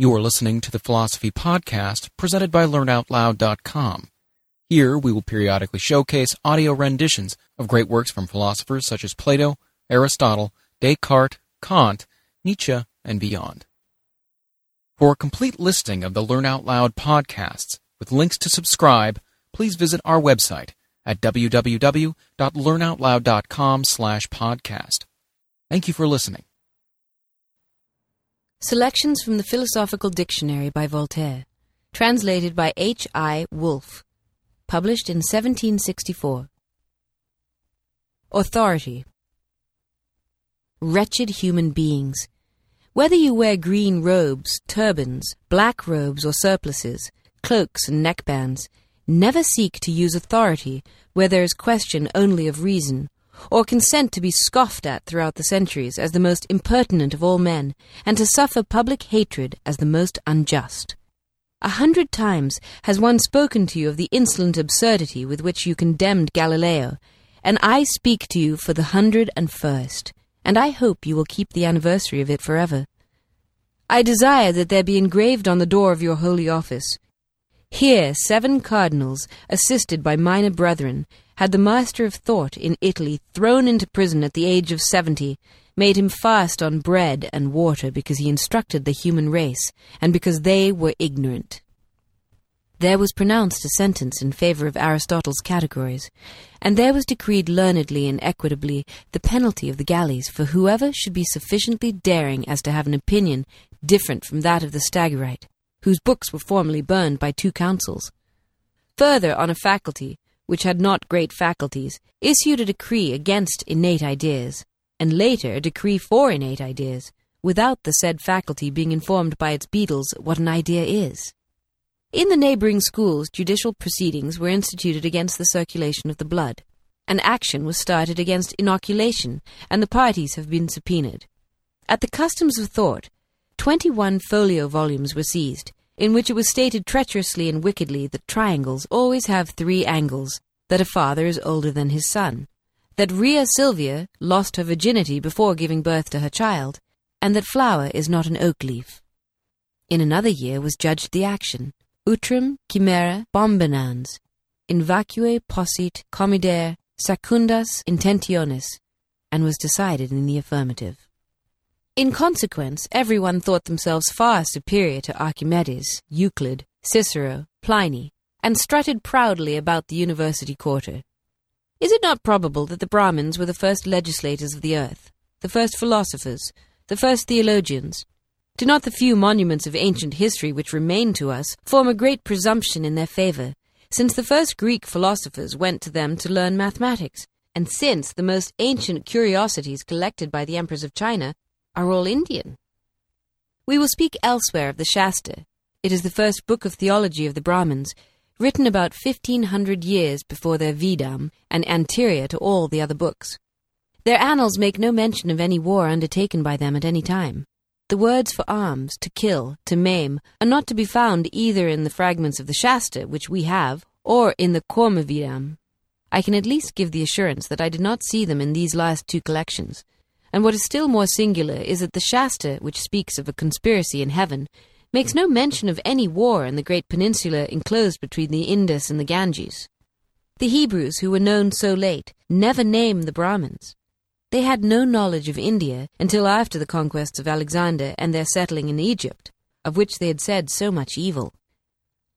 You are listening to the Philosophy Podcast presented by LearnOutLoud.com. Here we will periodically showcase audio renditions of great works from philosophers such as Plato, Aristotle, Descartes, Kant, Nietzsche, and beyond. For a complete listing of the Learn Out Loud podcasts with links to subscribe, please visit our website at www.learnoutloud.com slash podcast. Thank you for listening. Selections from the Philosophical Dictionary by Voltaire, translated by H. I. Woolf, published in 1764. Authority. Wretched human beings. Whether you wear green robes, turbans, black robes, or surplices, cloaks and neckbands, never seek to use authority where there is question only of reason, or consent to be scoffed at throughout the centuries as the most impertinent of all men, and to suffer public hatred as the most unjust. A hundred times has one spoken to you of the insolent absurdity with which you condemned Galileo, and I speak to you for the hundred and first, and I hope you will keep the anniversary of it forever. I desire that there be engraved on the door of your holy office, Here seven cardinals, assisted by minor brethren, had the master of thought in Italy thrown into prison at the age of seventy, made him fast on bread and water because he instructed the human race, and because they were ignorant. There was pronounced a sentence in favor of Aristotle's categories, and there was decreed learnedly and equitably the penalty of the galleys for whoever should be sufficiently daring as to have an opinion different from that of the Stagirite, whose books were formerly burned by two councils. Further, on a faculty, which had not great faculties, issued a decree against innate ideas, and later a decree for innate ideas, without the said faculty being informed by its beadles what an idea is. In the neighboring schools, judicial proceedings were instituted against the circulation of the blood. An action was started against inoculation, and the parties have been subpoenaed. At the Customs of Thought, twenty-one folio volumes were seized, in which it was stated treacherously and wickedly that triangles always have three angles, that a father is older than his son, that Rhea Silvia lost her virginity before giving birth to her child, and that flour is not an oak leaf. In another year was judged the action, utrum chimera bombinans, in vacue possit comidere secundas intentionis, and was decided in the affirmative. In consequence, everyone thought themselves far superior to Archimedes, Euclid, Cicero, Pliny, and strutted proudly about the university quarter. Is it not probable that the Brahmins were the first legislators of the earth, the first philosophers, the first theologians? Do not the few monuments of ancient history which remain to us form a great presumption in their favor, since the first Greek philosophers went to them to learn mathematics, and since the most ancient curiosities collected by the emperors of China are all Indian. We will speak elsewhere of the Shasta. It is the first book of theology of the Brahmins, written about fifteen hundred years before their Vedam and anterior to all the other books. Their annals make no mention of any war undertaken by them at any time. The words for arms, to kill, to maim, are not to be found either in the fragments of the Shasta, which we have, or in the Kormavedam. I can at least give the assurance that I did not see them in these last two collections. And what is still more singular is that the Shasta, which speaks of a conspiracy in heaven, makes no mention of any war in the great peninsula enclosed between the Indus and the Ganges. The Hebrews, who were known so late, never name the Brahmins. They had no knowledge of India until after the conquests of Alexander and their settling in Egypt, of which they had said so much evil.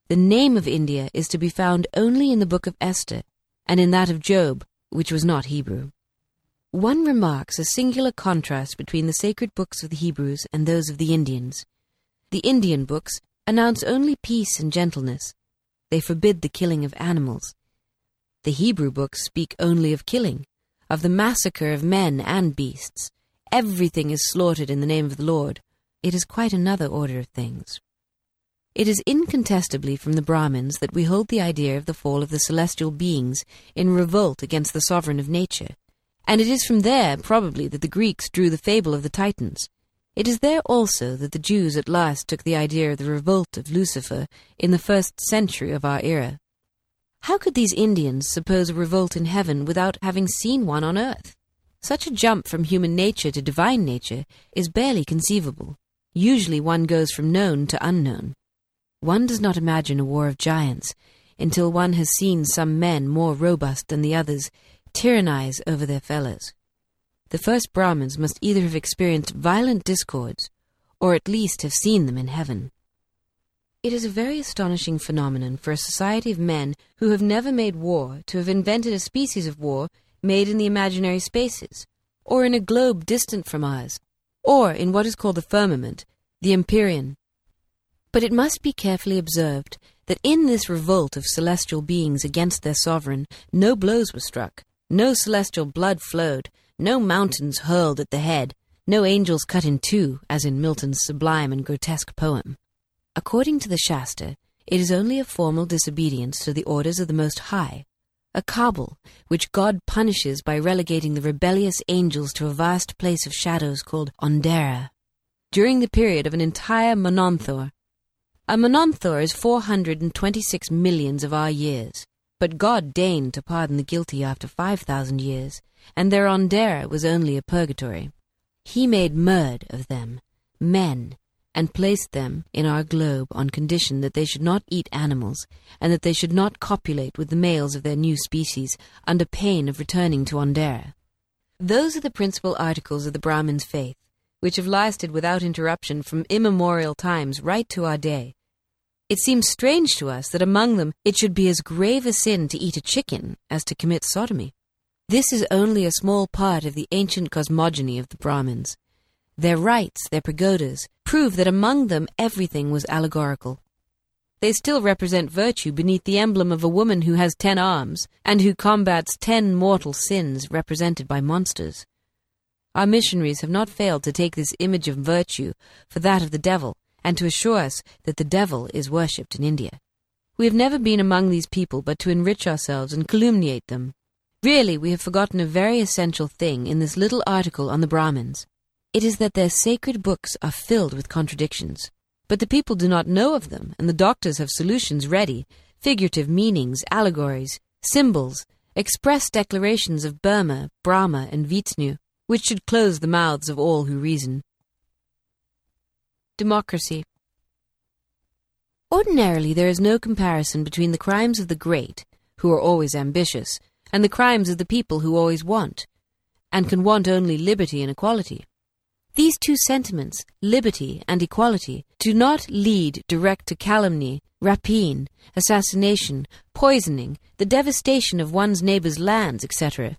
The name of India is to be found only in the book of Esther, and in that of Job, which was not Hebrew. One remarks a singular contrast between the sacred books of the Hebrews and those of the Indians. The Indian books announce only peace and gentleness. They forbid the killing of animals. The Hebrew books speak only of killing, of the massacre of men and beasts. Everything is slaughtered in the name of the Lord. It is quite another order of things. It is incontestably from the Brahmins that we hold the idea of the fall of the celestial beings in revolt against the sovereign of nature and it is from there, probably, that the Greeks drew the fable of the Titans. It is there also that the Jews at last took the idea of the revolt of Lucifer in the first century of our era. How could these Indians suppose a revolt in heaven without having seen one on earth? Such a jump from human nature to divine nature is barely conceivable. Usually one goes from known to unknown. One does not imagine a war of giants until one has seen some men more robust than the others tyrannize over their fellows. The first Brahmins must either have experienced violent discords or at least have seen them in heaven. It is a very astonishing phenomenon for a society of men who have never made war to have invented a species of war made in the imaginary spaces, or in a globe distant from ours, or in what is called the firmament, the empyrean. But it must be carefully observed that in this revolt of celestial beings against their sovereign, no blows were struck, no celestial blood flowed, no mountains hurled at the head, no angels cut in two, as in Milton's sublime and grotesque poem. According to the Shasta, it is only a formal disobedience to the orders of the Most High, a cabal which God punishes by relegating the rebellious angels to a vast place of shadows called Ondara, during the period of an entire mononthor. A mononthor is 426 millions of our years, but God deigned to pardon the guilty after 5,000 years, and their Ondara was only a purgatory. He made murd of them, men, and placed them in our globe on condition that they should not eat animals, and that they should not copulate with the males of their new species, under pain of returning to Ondara. Those are the principal articles of the Brahmin's faith, which have lasted without interruption from immemorial times right to our day. It seems strange to us that among them it should be as grave a sin to eat a chicken as to commit sodomy. This is only a small part of the ancient cosmogony of the Brahmins. Their rites, their pagodas, prove that among them everything was allegorical. They still represent virtue beneath the emblem of a woman who has ten arms, and who combats ten mortal sins represented by monsters. Our missionaries have not failed to take this image of virtue for that of the devil, and to assure us that the devil is worshipped in India. We have never been among these people but to enrich ourselves and calumniate them. Really, we have forgotten a very essential thing in this little article on the Brahmins. It is that their sacred books are filled with contradictions. But the people do not know of them, and the doctors have solutions ready figurative meanings, allegories, symbols, express declarations of Birma, Brahma, and Vishnu, which should close the mouths of all who reason. Democracy. Ordinarily, there is no comparison between the crimes of the great, who are always ambitious, and the crimes of the people who always want, and can want only liberty and equality. These two sentiments, liberty and equality, do not lead direct to calumny, rapine, assassination, poisoning, the devastation of one's neighbor's lands, etc.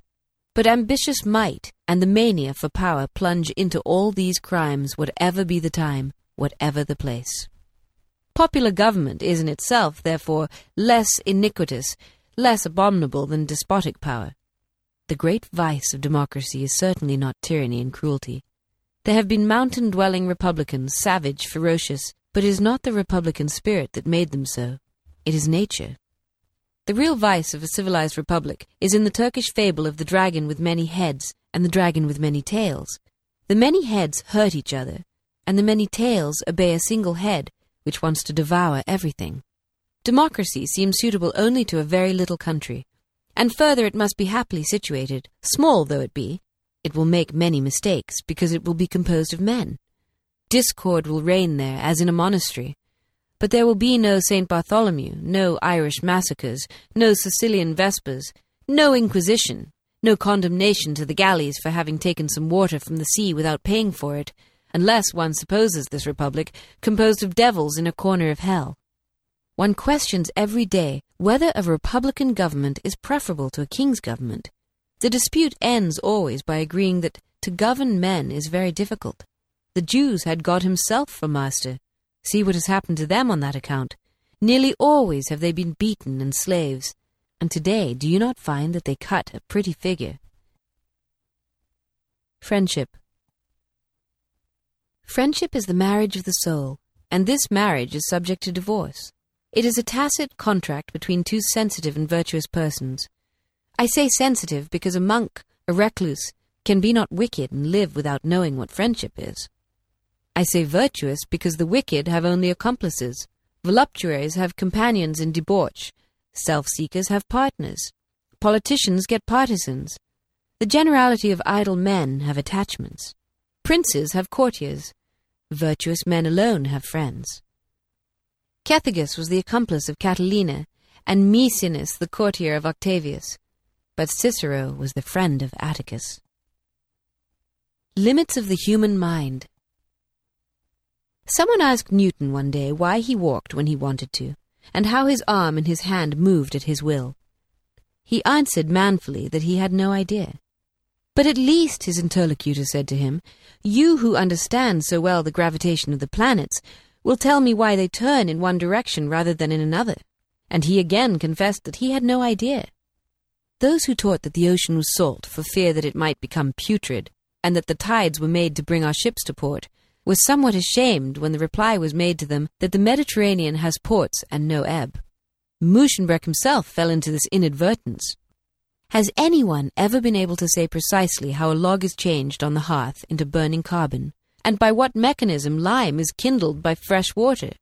But ambitious might and the mania for power plunge into all these crimes, whatever be the time, whatever the place. Popular government is in itself, therefore, less iniquitous, less abominable than despotic power. The great vice of democracy is certainly not tyranny and cruelty. There have been mountain dwelling republicans, savage, ferocious, but it is not the republican spirit that made them so. It is nature. The real vice of a civilized republic is in the Turkish fable of the dragon with many heads and the dragon with many tails. The many heads hurt each other, and the many tails obey a single head which wants to devour everything. Democracy seems suitable only to a very little country, and further it must be happily situated, small though it be, it will make many mistakes because it will be composed of men. Discord will reign there as in a monastery. But there will be no St. Bartholomew, no Irish massacres, no Sicilian Vespers, no Inquisition, no condemnation to the galleys for having taken some water from the sea without paying for it, unless one supposes this republic composed of devils in a corner of hell. One questions every day whether a republican government is preferable to a king's government. The dispute ends always by agreeing that to govern men is very difficult. The Jews had God Himself for master. See what has happened to them on that account. Nearly always have they been beaten and slaves. And today, do you not find that they cut a pretty figure? Friendship. Friendship is the marriage of the soul, and this marriage is subject to divorce. It is a tacit contract between two sensitive and virtuous persons. I say sensitive because a monk, a recluse, can be not wicked and live without knowing what friendship is. I say virtuous because the wicked have only accomplices, voluptuaries have companions in debauch, self seekers have partners, politicians get partisans, the generality of idle men have attachments, princes have courtiers, Virtuous men alone have friends. Cethegus was the accomplice of Catilina, and Maecenas the courtier of Octavius, but Cicero was the friend of Atticus. Limits of the Human Mind Someone asked Newton one day why he walked when he wanted to, and how his arm and his hand moved at his will. He answered manfully that he had no idea. But at least, his interlocutor said to him, you who understand so well the gravitation of the planets will tell me why they turn in one direction rather than in another. And he again confessed that he had no idea. Those who taught that the ocean was salt for fear that it might become putrid, and that the tides were made to bring our ships to port, were somewhat ashamed when the reply was made to them that the Mediterranean has ports and no ebb. Musschenbroek himself fell into this inadvertence. Has anyone ever been able to say precisely how a log is changed on the hearth into burning carbon? and by what mechanism lime is kindled by fresh water?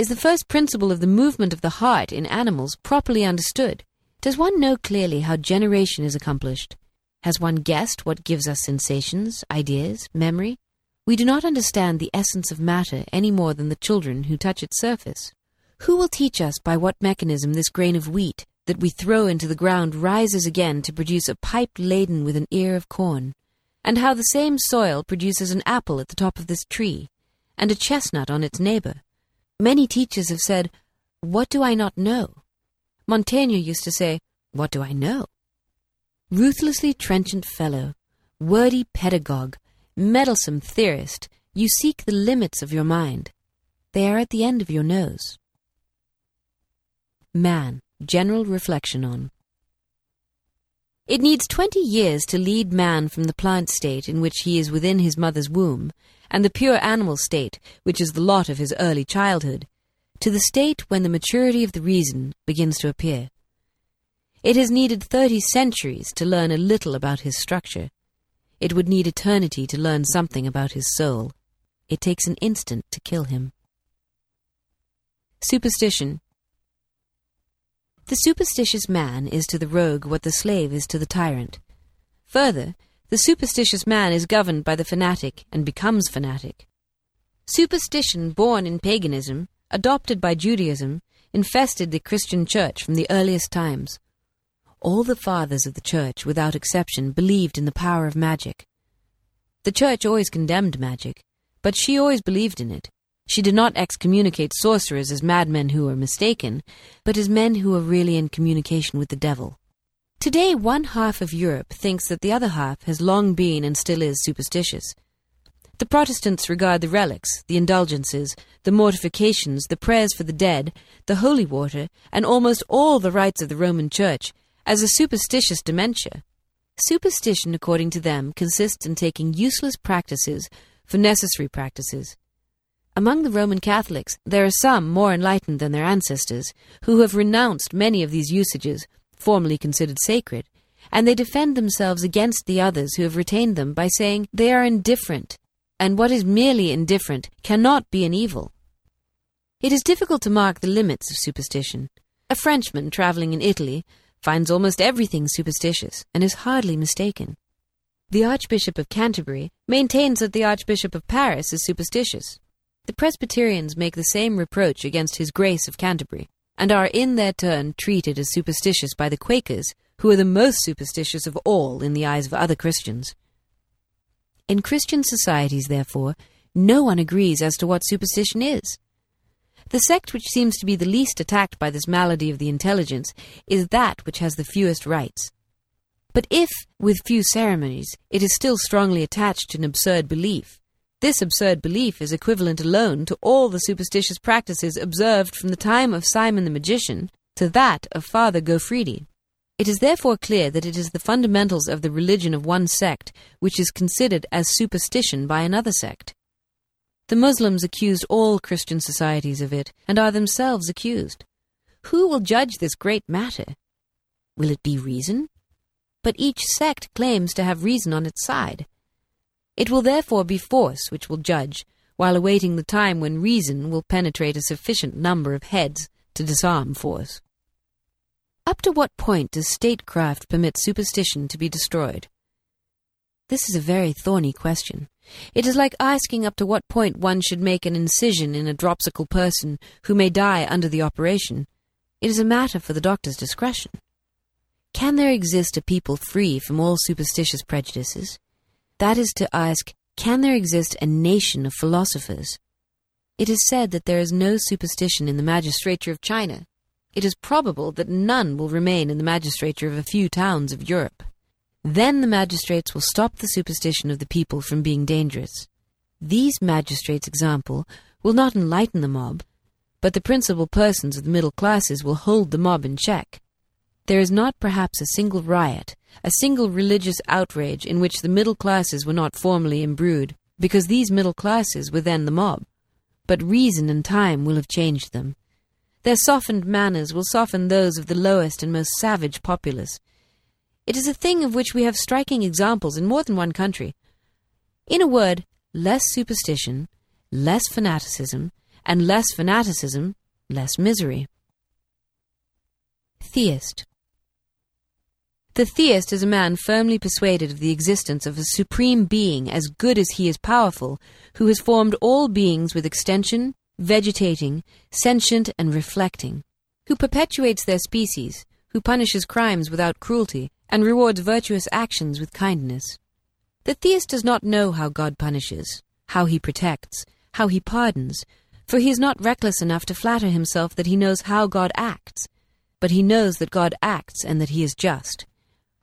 Is the first principle of the movement of the heart in animals properly understood? Does one know clearly how generation is accomplished? Has one guessed what gives us sensations, ideas, memory? We do not understand the essence of matter any more than the children who touch its surface. Who will teach us by what mechanism this grain of wheat that we throw into the ground rises again to produce a pipe laden with an ear of corn? and how the same soil produces an apple at the top of this tree, and a chestnut on its neighbor. Many teachers have said, What do I not know? Montaigne used to say, What do I know? Ruthlessly trenchant fellow, wordy pedagogue, meddlesome theorist, you seek the limits of your mind. They are at the end of your nose. Man, general reflection on. It needs twenty years to lead man from the plant state in which he is within his mother's womb, and the pure animal state, which is the lot of his early childhood, to the state when the maturity of the reason begins to appear. It has needed thirty centuries to learn a little about his structure. It would need eternity to learn something about his soul. It takes an instant to kill him. Superstition the superstitious man is to the rogue what the slave is to the tyrant. Further, the superstitious man is governed by the fanatic and becomes fanatic. Superstition born in paganism, adopted by Judaism, infested the Christian church from the earliest times. All the fathers of the church, without exception, believed in the power of magic. The church always condemned magic, but she always believed in it. She did not excommunicate sorcerers as madmen who were mistaken, but as men who were really in communication with the devil. Today, one half of Europe thinks that the other half has long been and still is superstitious. The Protestants regard the relics, the indulgences, the mortifications, the prayers for the dead, the holy water, and almost all the rites of the Roman Church as a superstitious dementia. Superstition, according to them, consists in taking useless practices for necessary practices. Among the Roman Catholics, there are some more enlightened than their ancestors, who have renounced many of these usages, formerly considered sacred, and they defend themselves against the others who have retained them by saying they are indifferent, and what is merely indifferent cannot be an evil. It is difficult to mark the limits of superstition. A Frenchman traveling in Italy finds almost everything superstitious and is hardly mistaken. The Archbishop of Canterbury maintains that the Archbishop of Paris is superstitious. The Presbyterians make the same reproach against His Grace of Canterbury, and are in their turn treated as superstitious by the Quakers, who are the most superstitious of all in the eyes of other Christians. In Christian societies, therefore, no one agrees as to what superstition is. The sect which seems to be the least attacked by this malady of the intelligence is that which has the fewest rites. But if, with few ceremonies, it is still strongly attached to an absurd belief, this absurd belief is equivalent alone to all the superstitious practices observed from the time of Simon the magician to that of Father Gaufridi. It is therefore clear that it is the fundamentals of the religion of one sect which is considered as superstition by another sect. The Muslims accused all Christian societies of it, and are themselves accused. Who will judge this great matter? Will it be reason? But each sect claims to have reason on its side. It will therefore be force which will judge, while awaiting the time when reason will penetrate a sufficient number of heads to disarm force. Up to what point does statecraft permit superstition to be destroyed? This is a very thorny question, It is like asking up to what point one should make an incision in a dropsical person who may die under the operation. It is a matter for the doctor's discretion. Can there exist a people free from all superstitious prejudices? That is to ask, can there exist a nation of philosophers? It is said that there is no superstition in the magistrature of China. It is probable that none will remain in the magistrature of a few towns of Europe. Then the magistrates will stop the superstition of the people from being dangerous. These magistrates' example will not enlighten the mob, but the principal persons of the middle classes will hold the mob in check. There is not perhaps a single riot, a single religious outrage in which the middle classes were not formally imbrued, because these middle classes were then the mob. But reason and time will have changed them. Their softened manners will soften those of the lowest and most savage populace. It is a thing of which we have striking examples in more than one country. In a word, less superstition, less fanaticism, and less fanaticism, less misery. Theist the theist is a man firmly persuaded of the existence of a supreme being as good as he is powerful, who has formed all beings with extension, vegetating, sentient, and reflecting, who perpetuates their species, who punishes crimes without cruelty, and rewards virtuous actions with kindness. The theist does not know how God punishes, how he protects, how he pardons, for he is not reckless enough to flatter himself that he knows how God acts, but he knows that God acts and that he is just.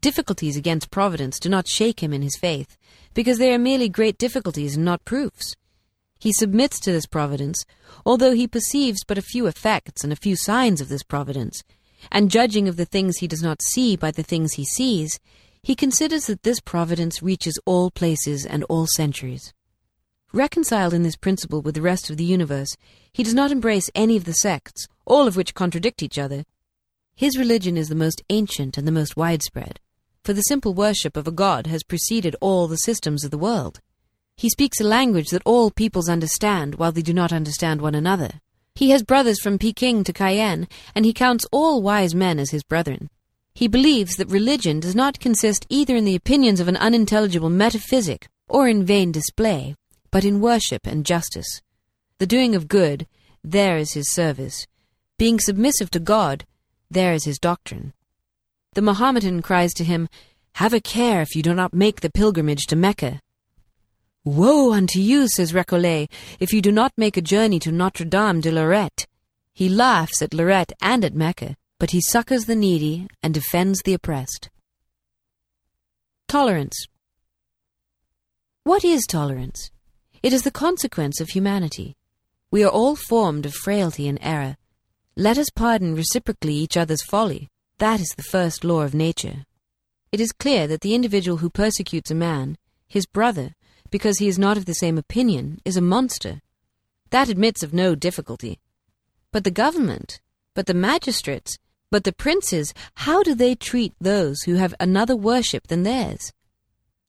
Difficulties against Providence do not shake him in his faith, because they are merely great difficulties and not proofs. He submits to this Providence, although he perceives but a few effects and a few signs of this Providence, and judging of the things he does not see by the things he sees, he considers that this Providence reaches all places and all centuries. Reconciled in this principle with the rest of the universe, he does not embrace any of the sects, all of which contradict each other. His religion is the most ancient and the most widespread for the simple worship of a god has preceded all the systems of the world. He speaks a language that all peoples understand while they do not understand one another. He has brothers from Peking to Cayenne, and he counts all wise men as his brethren. He believes that religion does not consist either in the opinions of an unintelligible metaphysic or in vain display, but in worship and justice. The doing of good, there is his service. Being submissive to God, there is his doctrine. The Mohammedan cries to him, Have a care if you do not make the pilgrimage to Mecca. Woe unto you, says Recollet, if you do not make a journey to Notre Dame de Lorette. He laughs at Lorette and at Mecca, but he succors the needy and defends the oppressed. Tolerance. What is tolerance? It is the consequence of humanity. We are all formed of frailty and error. Let us pardon reciprocally each other's folly. That is the first law of nature. It is clear that the individual who persecutes a man, his brother, because he is not of the same opinion, is a monster. That admits of no difficulty. But the government, but the magistrates, but the princes, how do they treat those who have another worship than theirs?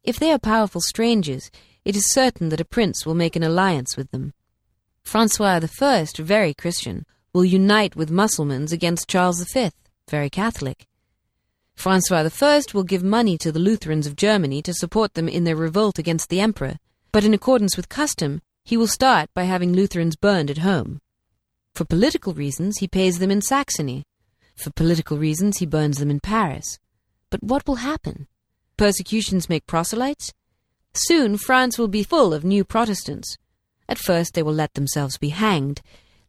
If they are powerful strangers, it is certain that a prince will make an alliance with them. Francois I, very Christian, will unite with Mussulmans against Charles V very Catholic. Francois I will give money to the Lutherans of Germany to support them in their revolt against the emperor, but in accordance with custom, he will start by having Lutherans burned at home. For political reasons, he pays them in Saxony. For political reasons, he burns them in Paris. But what will happen? Persecutions make proselytes? Soon France will be full of new Protestants. At first they will let themselves be hanged.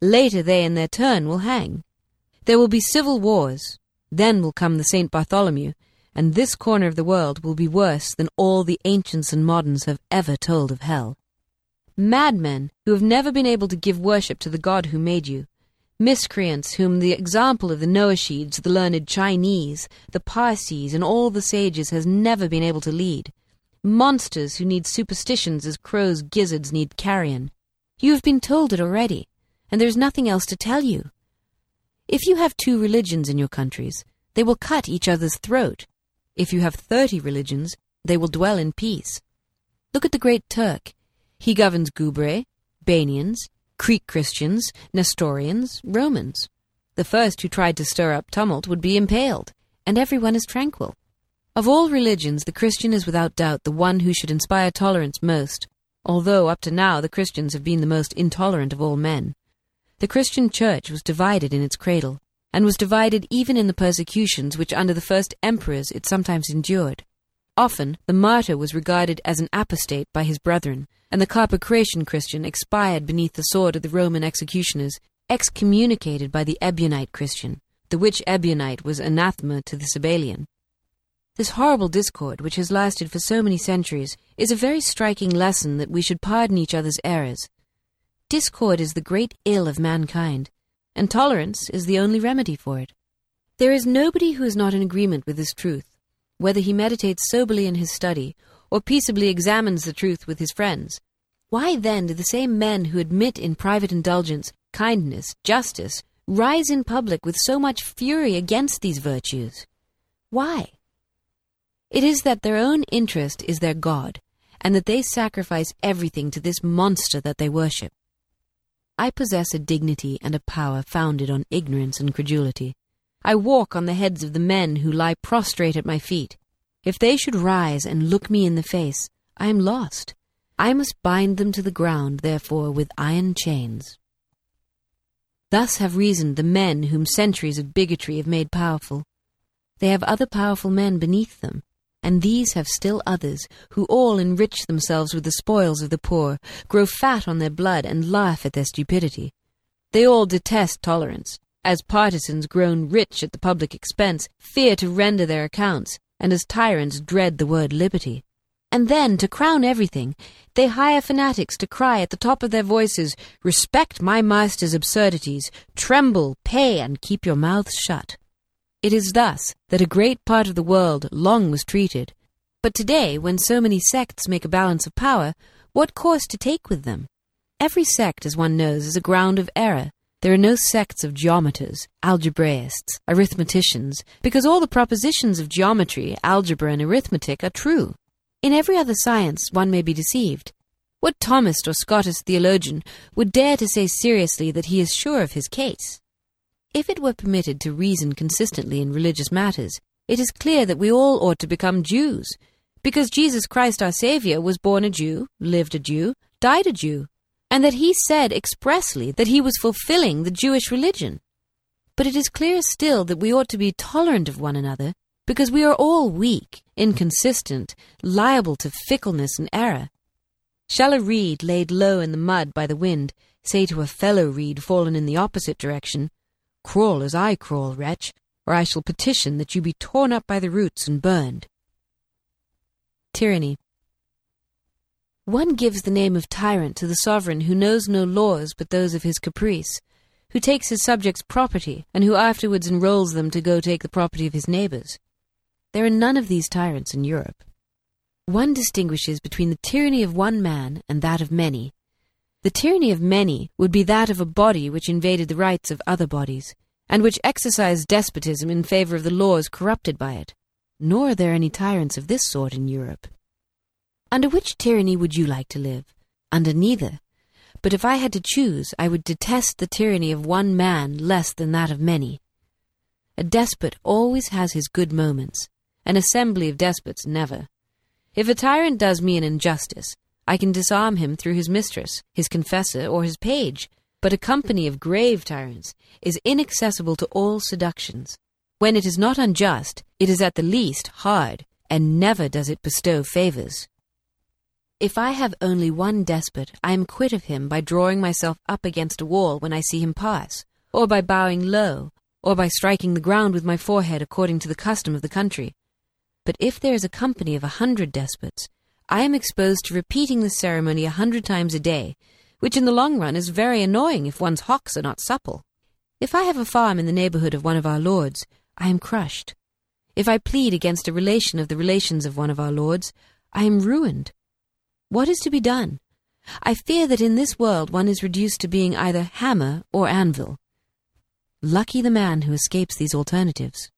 Later they in their turn will hang. There will be civil wars. Then will come the St. Bartholomew, and this corner of the world will be worse than all the ancients and moderns have ever told of hell. Madmen who have never been able to give worship to the God who made you, miscreants whom the example of the Noachids, the learned Chinese, the Parsees, and all the sages has never been able to lead, monsters who need superstitions as crows' gizzards need carrion. You have been told it already, and there is nothing else to tell you. If you have two religions in your countries, they will cut each other's throat. If you have thirty religions, they will dwell in peace. Look at the great Turk. He governs Guebre, Banians, Greek Christians, Nestorians, Romans. The first who tried to stir up tumult would be impaled, and everyone is tranquil. Of all religions, the Christian is without doubt the one who should inspire tolerance most. although up to now the Christians have been the most intolerant of all men. The Christian church was divided in its cradle, and was divided even in the persecutions which under the first emperors it sometimes endured. Often the martyr was regarded as an apostate by his brethren, and the Carpocratian Christian expired beneath the sword of the Roman executioners, excommunicated by the Ebionite Christian, the which Ebionite was anathema to the Sabellian. This horrible discord, which has lasted for so many centuries, is a very striking lesson that we should pardon each other's errors. Discord is the great ill of mankind, and tolerance is the only remedy for it. There is nobody who is not in agreement with this truth, whether he meditates soberly in his study or peaceably examines the truth with his friends. Why then do the same men who admit in private indulgence, kindness, justice, rise in public with so much fury against these virtues? Why? It is that their own interest is their God, and that they sacrifice everything to this monster that they worship. I possess a dignity and a power founded on ignorance and credulity. I walk on the heads of the men who lie prostrate at my feet. If they should rise and look me in the face, I am lost. I must bind them to the ground, therefore, with iron chains. Thus have reasoned the men whom centuries of bigotry have made powerful. They have other powerful men beneath them, and these have still others, who all enrich themselves with the spoils of the poor, grow fat on their blood, and laugh at their stupidity. They all detest tolerance, as partisans grown rich at the public expense fear to render their accounts, and as tyrants dread the word liberty. And then, to crown everything, they hire fanatics to cry at the top of their voices, Respect my master's absurdities, tremble, pay, and keep your mouths shut. It is thus that a great part of the world long was treated. But today, when so many sects make a balance of power, what course to take with them? Every sect, as one knows, is a ground of error. There are no sects of geometers, algebraists, arithmeticians, because all the propositions of geometry, algebra, and arithmetic are true. In every other science, one may be deceived. What Thomist or Scotist theologian would dare to say seriously that he is sure of his case? If it were permitted to reason consistently in religious matters, it is clear that we all ought to become Jews, because Jesus Christ our Saviour was born a Jew, lived a Jew, died a Jew, and that he said expressly that he was fulfilling the Jewish religion. But it is clear still that we ought to be tolerant of one another, because we are all weak, inconsistent, liable to fickleness and error. Shall a reed laid low in the mud by the wind say to a fellow reed fallen in the opposite direction, Crawl as I crawl, wretch, or I shall petition that you be torn up by the roots and burned. Tyranny. One gives the name of tyrant to the sovereign who knows no laws but those of his caprice, who takes his subjects' property, and who afterwards enrolls them to go take the property of his neighbors. There are none of these tyrants in Europe. One distinguishes between the tyranny of one man and that of many, the tyranny of many would be that of a body which invaded the rights of other bodies, and which exercised despotism in favor of the laws corrupted by it. Nor are there any tyrants of this sort in Europe. Under which tyranny would you like to live? Under neither. But if I had to choose, I would detest the tyranny of one man less than that of many. A despot always has his good moments, an assembly of despots never. If a tyrant does me an injustice, I can disarm him through his mistress, his confessor, or his page. But a company of grave tyrants is inaccessible to all seductions. When it is not unjust, it is at the least hard, and never does it bestow favors. If I have only one despot, I am quit of him by drawing myself up against a wall when I see him pass, or by bowing low, or by striking the ground with my forehead according to the custom of the country. But if there is a company of a hundred despots, I am exposed to repeating the ceremony a hundred times a day, which in the long run is very annoying if one's hocks are not supple. If I have a farm in the neighborhood of one of our lords, I am crushed. If I plead against a relation of the relations of one of our lords, I am ruined. What is to be done? I fear that in this world one is reduced to being either hammer or anvil. Lucky the man who escapes these alternatives.